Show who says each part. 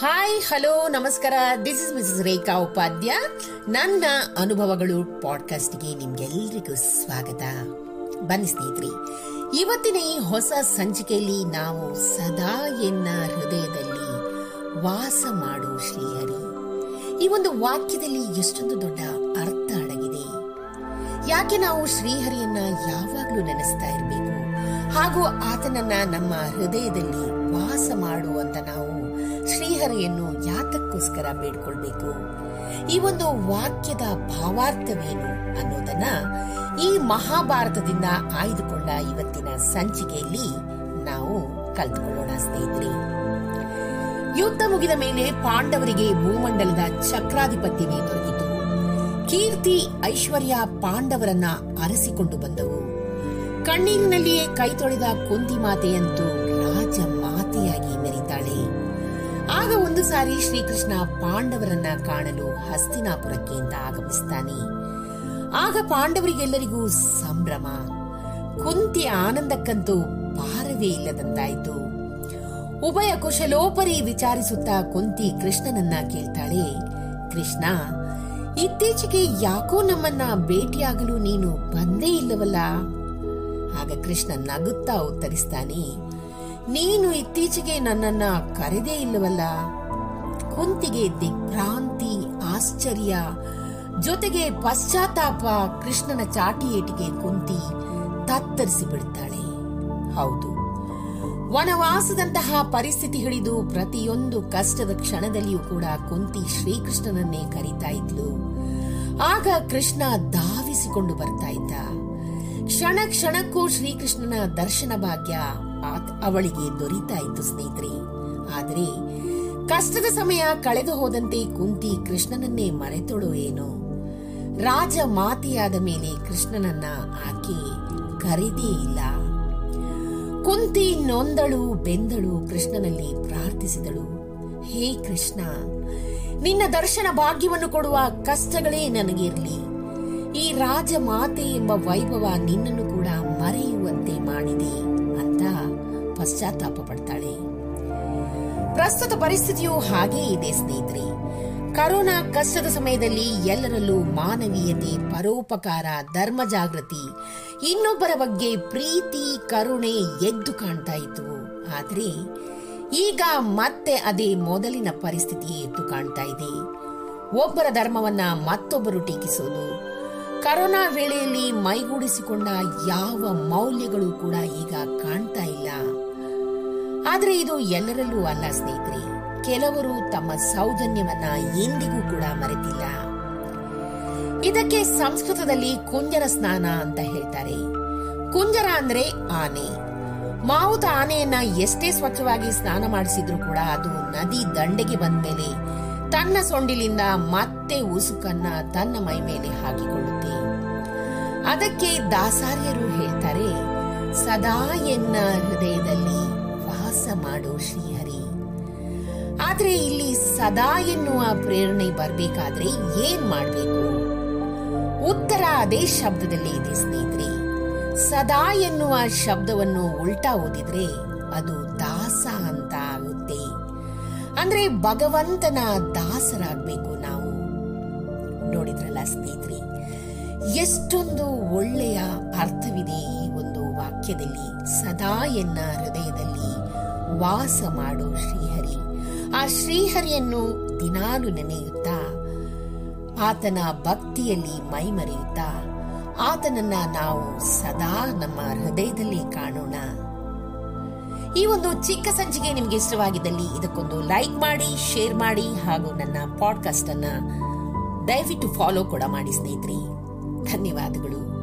Speaker 1: Hello ನಮಸ್ಕಾರ. This is Mrs Rekha Upadhya ನನ್ನ ಅನುಭವಗಳು ಪಾಡ್ಕಾಸ್ಟ್ಗೆ ನಿಮ್ಗೆಲ್ರಿಗೂ ಸ್ವಾಗತ. ಬನ್ನಿ ಸ್ನೇಹಿತರೆ, ಇವತ್ತಿನ ಈ ಹೊಸ ಸಂಚಿಕೆಯಲ್ಲಿ ನಾವು ಸದಾ ಎನ್ನ ಹೃದಯದಲ್ಲಿ ವಾಸ ಮಾಡು ಶ್ರೀಹರಿ. ಈ ಒಂದು ವಾಕ್ಯದಲ್ಲಿ ಎಷ್ಟೊಂದು ದೊಡ್ಡ ಅರ್ಥ ಅಡಗಿದೆ. ಯಾಕೆ ನಾವು ಶ್ರೀಹರಿಯನ್ನ ಯಾವಾಗಲೂ ನೆನೆಸ್ತಾ ಇರಬೇಕು? ಹಾಗೂ ಆತನನ್ನ ನಮ್ಮ ಹೃದಯದಲ್ಲಿ ವಾಸ ಮಾಡುವಂತ ನಾವು ಶ್ರೀಹರಿಯನ್ನು ಯಾತಕ್ಕೋಸ್ಕರ ಬೇಡ್ಕೊಳ್ಬೇಕು? ಈ ಒಂದು ವಾಕ್ಯದ ಭಾವಾರ್ಥವೇನು ಅನ್ನೋದನ್ನ ಈ ಮಹಾಭಾರತದಿಂದ ಆಯ್ದುಕೊಂಡ ಇವತ್ತಿನ ಸಂಚಿಕೆಯಲ್ಲಿ ನಾವು ಕಲ್ತುಕೊಳ್ಳೋಣ ಸ್ನೇಹಿತರೆ. ಯುದ್ಧ ಮುಗಿದ ಮೇಲೆ ಪಾಂಡವರಿಗೆ ಭೂಮಂಡಲದ ಚಕ್ರಾಧಿಪತ್ಯವೇ ದೊರಕಿತು. ಕೀರ್ತಿ, ಐಶ್ವರ್ಯ ಪಾಂಡವರನ್ನ ಅರಸಿಕೊಂಡು ಬಂದವು. ಕಣ್ಣೀರಿನಲ್ಲಿಯೇ ಕೈ ತೊಳೆದ ಕುಂತಿ ಮಾತೆಯಂತೂ ರಾಜ ಮಾತೆಯಾಗಿ ಮೆರಿತಾಳೆ. ಆಗ ಒಂದು ಸಾರಿ ಶ್ರೀಕೃಷ್ಣ ಪಾಂಡವರನ್ನ ಕಾಣಲು ಹಸ್ತಿನಾಪುರಕ್ಕೆ ಅಂತ ಆಗಮಿಸ್ತಾನೆ. ಆಗ ಪಾಂಡವರಿಗೆಲ್ಲರಿಗೂ ಸಂಭ್ರಮ. ಕುಂತಿ ಆನಂದಕ್ಕಂತೂ ಪಾರವೇ ಇಲ್ಲದಂತಾಯಿತು. ಉಭಯ ಕುಶಲೋಪರಿ ವಿಚಾರಿಸುತ್ತಾ ಕುಂತಿ ಕೃಷ್ಣನನ್ನ ಕೇಳ್ತಾಳೆ, ಕೃಷ್ಣ, ಇತ್ತೀಚೆಗೆ ಯಾಕೋ ನಮ್ಮನ್ನ ಭೇಟಿಯಾಗಲು ನೀನು ಬಂದೇ ಇಲ್ಲವಲ್ಲ? ಆಗ ಕೃಷ್ಣ ನಗುತ್ತಾ ಉತ್ತರಿಸ್ತಾನೆ ನೀನು ಇತ್ತೀಚೆಗೆ ನನ್ನನ್ನ ಕರೆದೇ ಇಲ್ಲವಲ್ಲ? ಕುಂತಿಗೆ ದಿಗ್ಭ್ರಾಂತಿ, ಆಶ್ಚರ್ಯ, ಜೊತೆಗೆ ಪಶ್ಚಾತ್ತಾಪ, ಕೃಷ್ಣನ ಚಾಟಿಯೇಟಿಗೆ ಕುಂತಿ ತತ್ತರಿಸಿ ಬಿಡ್ತಾಳೆ ಹೌದು, ವನವಾಸದಂತಹ ಪರಿಸ್ಥಿತಿ ಹಿಡಿದು ಪ್ರತಿಯೊಂದು ಕಷ್ಟದ ಕ್ಷಣದಲ್ಲಿಯೂ ಕೂಡ ಕುಂತಿ ಶ್ರೀಕೃಷ್ಣನನ್ನೇ ಕರೀತಾ ಇದ್ಲು. ಆಗ ಕೃಷ್ಣ ಧಾವಿಸಿಕೊಂಡು ಬರ್ತಾ ಇದ್ದ. ಕ್ಷಣ ಕ್ಷಣಕ್ಕೂ ಶ್ರೀಕೃಷ್ಣನ ದರ್ಶನ ಭಾಗ್ಯ ಅವಳಿಗೆ ದೊರೀತಾ ಇತ್ತು ಸ್ನೇಹಿತರೆ. ಆದರೆ ಕಷ್ಟದ ಸಮಯ ಕಳೆದು ಹೋದಂತೆ ಕುಂತಿ ಕೃಷ್ಣನನ್ನೇ ಮರೆತಳು ಏನೋ. ರಾಜ ಮಾತೆಯಾದ ಮೇಲೆ ಕೃಷ್ಣನನ್ನ ಆಕೆ ಕರೆದೇ ಇಲ್ಲ. ಕುಂತಿ ನೊಂದಳು ಬೆಂದಳು ಕೃಷ್ಣನಲ್ಲಿ ಪ್ರಾರ್ಥಿಸಿದಳು. ಹೇ ಕೃಷ್ಣ, ನಿನ್ನ ದರ್ಶನ ಭಾಗ್ಯವನ್ನು ಕೊಡುವ ಕಷ್ಟಗಳೇ ನನಗಿರಲಿ. ಈ ರಾಜ ಮಾತೆ ಎಂಬ ವೈಭವ ನಿನ್ನನ್ನು ಕೂಡ ಮರೆಯುವಂತೆ ಮಾಡಿದೆ. ಪಶ್ಚಾತ್ತಾಪ ಪಡ್ತಾಳೆ. ಪ್ರಸ್ತುತ ಪರಿಸ್ಥಿತಿಯು ಹಾಗೇ ಇದೆ, ಸ್ನೇಹಿತರೆ. ಕರೋನಾ ಕಷ್ಟದ ಸಮಯದಲ್ಲಿ ಎಲ್ಲರಲ್ಲೂ ಮಾನವೀಯತೆ, ಪರೋಪಕಾರ, ಧರ್ಮ ಜಾಗೃತಿ, ಇನ್ನೊಬ್ಬರ ಬಗ್ಗೆ ಪ್ರೀತಿ, ಕರುಣೆ ಎದ್ದು ಕಾಣ್ತಾ ಇತ್ತು ಆದರೆ ಈಗ ಮತ್ತೆ ಅದೇ ಮೊದಲಿನ ಪರಿಸ್ಥಿತಿ ಎದ್ದು ಕಾಣ್ತಾ ಇದೆ. ಒಬ್ಬರ ಧರ್ಮವನ್ನ ಮತ್ತೊಬ್ಬರು ಟೀಕಿಸೋದು, ಕರೋನಾ ವೇಳೆಯಲ್ಲಿ ಮೈಗೂಡಿಸಿಕೊಂಡ ಯಾವ ಮೌಲ್ಯಗಳು ಕೂಡ ಈಗ ಕಾಣ್ತಾ ಇಲ್ಲ. ಆದರೆ ಇದು ಎಲ್ಲರಲ್ಲೂ ಅಲ್ಲ ಸ್ನೇಹಿತರೆ. ಕೆಲವರು ತಮ್ಮ ಸೌಜನ್ಯವನ್ನ ಎಂದಿಗೂ ಕೂಡ ಮರೆತಿಲ್ಲ. ಇದಕ್ಕೆ ಸಂಸ್ಕೃತದಲ್ಲಿ ಕುಂಜರ ಸ್ನಾನ ಅಂತ ಹೇಳ್ತಾರೆ. ಕುಂಜರ ಅಂದ್ರೆ ಆನೆ. ಮಾವುತ ಆನೆಯನ್ನ ಎಷ್ಟೇ ಸ್ವಚ್ಛವಾಗಿ ಸ್ನಾನ ಮಾಡಿಸಿದ್ರು ಕೂಡ ಅದು ನದಿ ದಂಡೆಗೆ ಬಂದ್ಮೇಲೆ ತನ್ನ ಸೊಂಡಿಲಿಂದ ಮತ್ತೆ ಉಸುಕನ್ನ ತನ್ನ ಮೈ ಮೇಲೆ ಹಾಕಿಕೊಳ್ಳುತ್ತೆ. ಅದಕ್ಕೆ ದಾಸಾರ್ಯರು ಹೇಳ್ತಾರೆ, ಸದಾ ಎನ್ನ ಹೃದಯದಲ್ಲಿ ಮಾಡು ಶ್ರೀಹರಿ. ಆದ್ರೆ ಇಲ್ಲಿ ಸದಾ ಎನ್ನುವ ಪ್ರೇರಣೆ ಬರಬೇಕಾದ್ರೆ ಏನ್ ಮಾಡಬೇಕು? ಉತ್ತರ ಅದೇ ಶಬ್ದದಲ್ಲಿ ಇದೆ ಸ್ನೇಹಿತರೆ. ಸದಾ ಎನ್ನುವ ಶಬ್ದವನ್ನು ಉಲ್ಟಾ ಓದಿದ್ರೆ ಅದು ದಾಸ ಅಂತ ಆಗುತ್ತೆ. ಅಂದ್ರೆ ಭಗವಂತನ ದಾಸರಾಗಬೇಕು ನಾವು. ನೋಡಿದ್ರಲ್ಲ ಸ್ನೇಹಿತರೆ, ಎಷ್ಟೊಂದು ಒಳ್ಳೆಯ ಅರ್ಥವಿದೆ ಈ ಒಂದು ವಾಕ್ಯದಲ್ಲಿ. ಸದಾ ಎನ್ನ ಹೃದಯದಲ್ಲಿ ವಾಸ ಮಾಡು ಶ್ರೀಹರಿ. ಆ ಶ್ರೀಹರಿಯನ್ನು ದಿನಾಲು ನೆನೆಯುತ್ತಾ, ಆತನ ಭಕ್ತಿಯಲ್ಲಿ ಮೈಮರೆಯುತ್ತಾ, ಆತನನ್ನ ನಾವು ಸದಾ ನಮ್ಮ ಹೃದಯದಲ್ಲಿ ಕಾಣೋಣ. ಈ ಒಂದು ಚಿಕ್ಕ ಸಂಚಿಕೆ ನಿಮಗೆ ಇಷ್ಟವಾಗಿದ್ದಲ್ಲಿ ಇದಕ್ಕೊಂದು ಲೈಕ್ ಮಾಡಿ, ಶೇರ್ ಮಾಡಿ ಹಾಗೂ ನನ್ನ ಪಾಡ್ಕಾಸ್ಟ್ ಅನ್ನ ದಯವಿಟ್ಟು ಫಾಲೋ ಕೂಡ ಮಾಡಿ ಸ್ನೇಹಿತರೆ. ಧನ್ಯವಾದಗಳು.